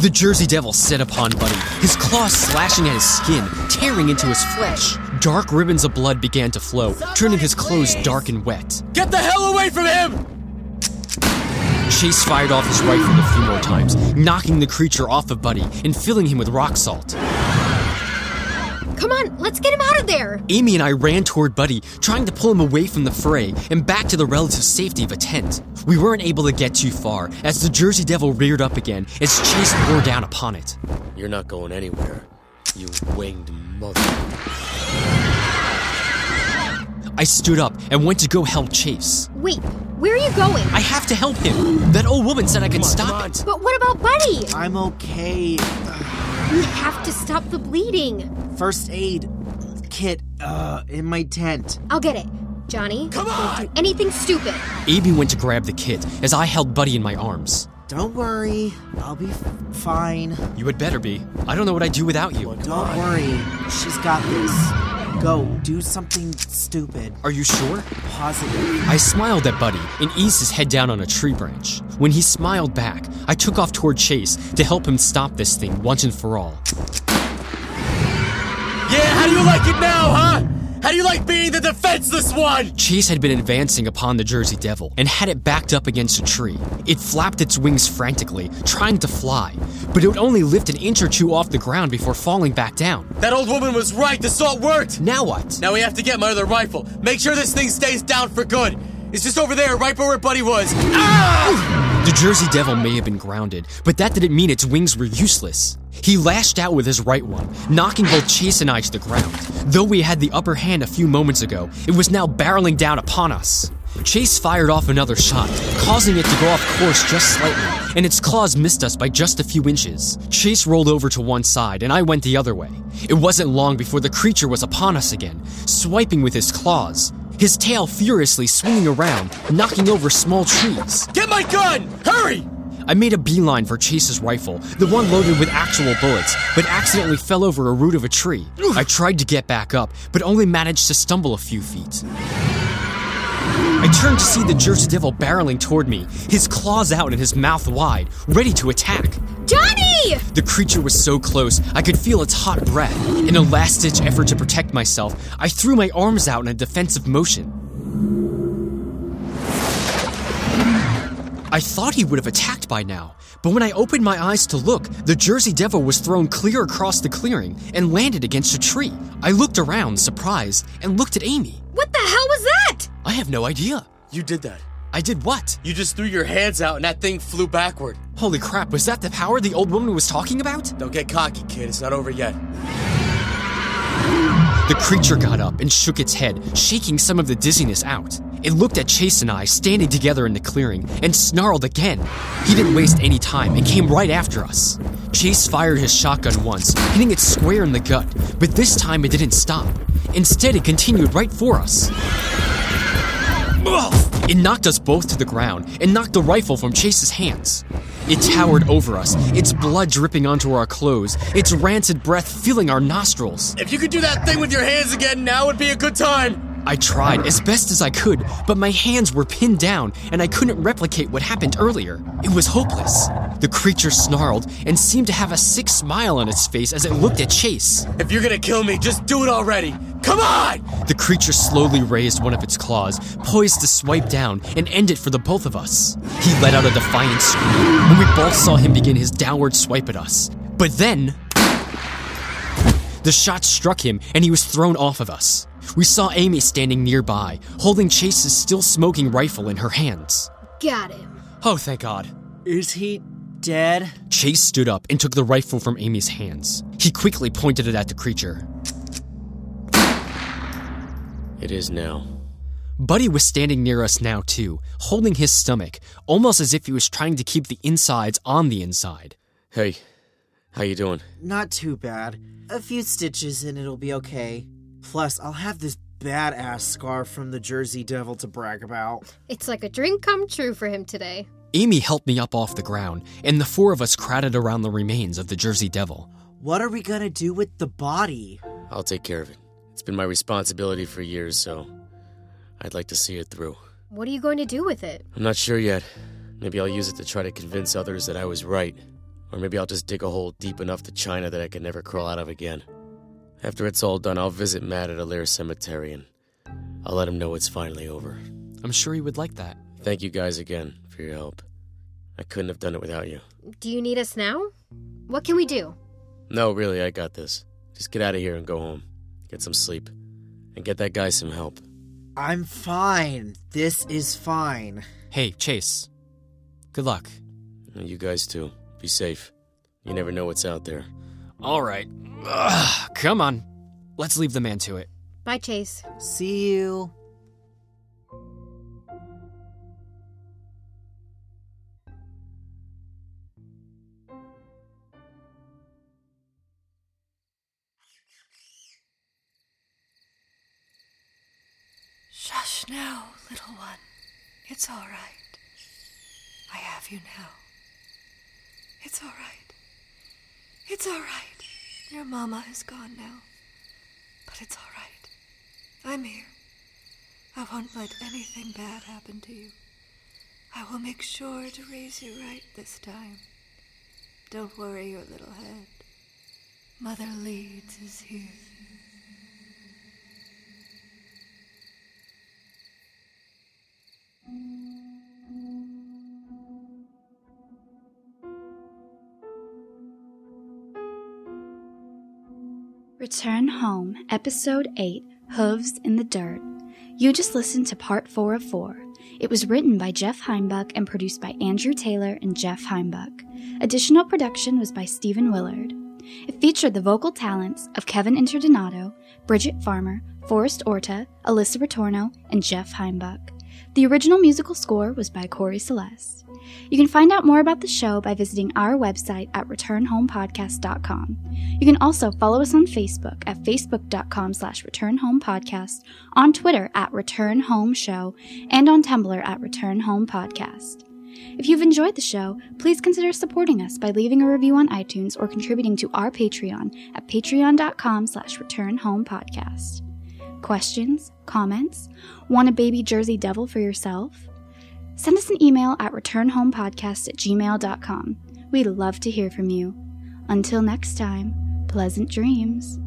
The Jersey Devil set upon Buddy, his claws slashing at his skin, tearing into his flesh. Dark ribbons of blood began to flow, turning his clothes dark and wet. Get the hell away from him! Chase fired off his rifle a few more times, knocking the creature off of Buddy and filling him with rock salt. Come on, let's get him out of there. Amy and I ran toward Buddy, trying to pull him away from the fray and back to the relative safety of a tent. We weren't able to get too far as the Jersey Devil reared up again as Chase bore down upon it. You're not going anywhere, you winged mother. I stood up and went to go help Chase. Wait, where are you going? I have to help him. That old woman said I could stop it. But what about Buddy? I'm okay. We have to stop the bleeding. First aid kit uh, in my tent. I'll get it. Johnny, Come don't on! do anything stupid. Abby went to grab the kit as I held Buddy in my arms. Don't worry, I'll be f- fine. You had better be. I don't know what I'd do without you. Don't worry, she's got this. Go, do something stupid. Are you sure? Positive. I smiled at Buddy and eased his head down on a tree branch. When he smiled back, I took off toward Chase to help him stop this thing once and for all. Yeah, how do you like it now, huh? How do you like being the defenseless one? Chase had been advancing upon the Jersey Devil and had it backed up against a tree. It flapped its wings frantically, trying to fly, but it would only lift an inch or two off the ground before falling back down. That old woman was right, the salt worked! Now what? Now we have to get my other rifle. Make sure this thing stays down for good. It's just over there, right where Buddy was. Ah! The Jersey Devil may have been grounded, but that didn't mean its wings were useless. He lashed out with his right one, knocking both Chase and I to the ground. Though we had the upper hand a few moments ago, it was now barreling down upon us. Chase fired off another shot, causing it to go off course just slightly, and its claws missed us by just a few inches. Chase rolled over to one side, and I went the other way. It wasn't long before the creature was upon us again, swiping with his claws, his tail furiously swinging around, knocking over small trees. Get my gun! Hurry! I made a beeline for Chase's rifle, the one loaded with actual bullets, but accidentally fell over a root of a tree. I tried to get back up, but only managed to stumble a few feet. I turned to see the Jersey Devil barreling toward me, his claws out and his mouth wide, ready to attack. Johnny! The creature was so close, I could feel its hot breath. In a last ditch effort to protect myself, I threw my arms out in a defensive motion. I thought he would have attacked by now, but when I opened my eyes to look, the Jersey Devil was thrown clear across the clearing and landed against a tree. I looked around, surprised, and looked at Amy. What the hell was that? I have no idea. You did that. I did what? You just threw your hands out and that thing flew backward. Holy crap, was that the power the old woman was talking about? Don't get cocky, kid. It's not over yet. The creature got up and shook its head, shaking some of the dizziness out. It looked at Chase and I standing together in the clearing and snarled again. He didn't waste any time and came right after us. Chase fired his shotgun once, hitting it square in the gut, but this time it didn't stop. Instead, it continued right for us. It knocked us both to the ground and knocked the rifle from Chase's hands. It towered over us, its blood dripping onto our clothes, its rancid breath filling our nostrils. If you could do that thing with your hands again, now would be a good time. I tried as best as I could, but my hands were pinned down and I couldn't replicate what happened earlier. It was hopeless. The creature snarled and seemed to have a sick smile on its face as it looked at Chase. If you're gonna kill me, just do it already. Come on! The creature slowly raised one of its claws, poised to swipe down and end it for the both of us. He let out a defiant scream, and we both saw him begin his downward swipe at us. But then. The shot struck him, and he was thrown off of us. We saw Amy standing nearby, holding Chase's still smoking rifle in her hands. Got him. Oh, thank God. Is he dead? Chase stood up and took the rifle from Amy's hands. He quickly pointed it at the creature. It is now. Buddy was standing near us now, too, holding his stomach, almost as if he was trying to keep the insides on the inside. Hey, how you doing? Not too bad. A few stitches and it'll be okay. Plus, I'll have this badass scar from the Jersey Devil to brag about. It's like a dream come true for him today. Amy helped me up off the ground, and the four of us crowded around the remains of the Jersey Devil. What are we gonna do with the body? I'll take care of it. It's been my responsibility for years, so I'd like to see it through. What are you going to do with it? I'm not sure yet. Maybe I'll use it to try to convince others that I was right. Or maybe I'll just dig a hole deep enough to China that I can never crawl out of again. After it's all done, I'll visit Matt at Alair Cemetery and I'll let him know it's finally over. I'm sure he would like that. Thank you guys again for your help. I couldn't have done it without you. Do you need us now? What can we do? No, really, I got this. Just get out of here and go home. Get some sleep. And get that guy some help. I'm fine. This is fine. Hey, Chase. Good luck. You guys too. Be safe. You never know what's out there. All right. Ugh, come on. Let's leave the man to it. Bye, Chase. See you. Shush now, little one. It's all right. I have you now. It's all right. It's all right. Your mama is gone now. But it's all right. I'm here. I won't let anything bad happen to you. I will make sure to raise you right this time. Don't worry your little head. Mother Leeds is here. Return Home, Episode 8 Hooves in the Dirt. You just listened to Part 4 of 4. It was written by Jeff Heimbuck and produced by Andrew Taylor and Jeff Heimbuck. Additional production was by Stephen Willard. It featured the vocal talents of Kevin Interdonato, Bridget Farmer, Forrest Orta, Alyssa Retorno, and Jeff Heimbuck. The original musical score was by Corey Celeste. You can find out more about the show by visiting our website at returnhomepodcast.com. You can also follow us on Facebook at facebook.com slash returnhomepodcast, on Twitter at returnhomeshow, and on Tumblr at returnhomepodcast. If you've enjoyed the show, please consider supporting us by leaving a review on iTunes or contributing to our Patreon at patreon.com slash returnhomepodcast. Questions? Comments? Want a baby Jersey Devil for yourself? Send us an email at returnhomepodcast at gmail.com. We'd love to hear from you. Until next time, pleasant dreams.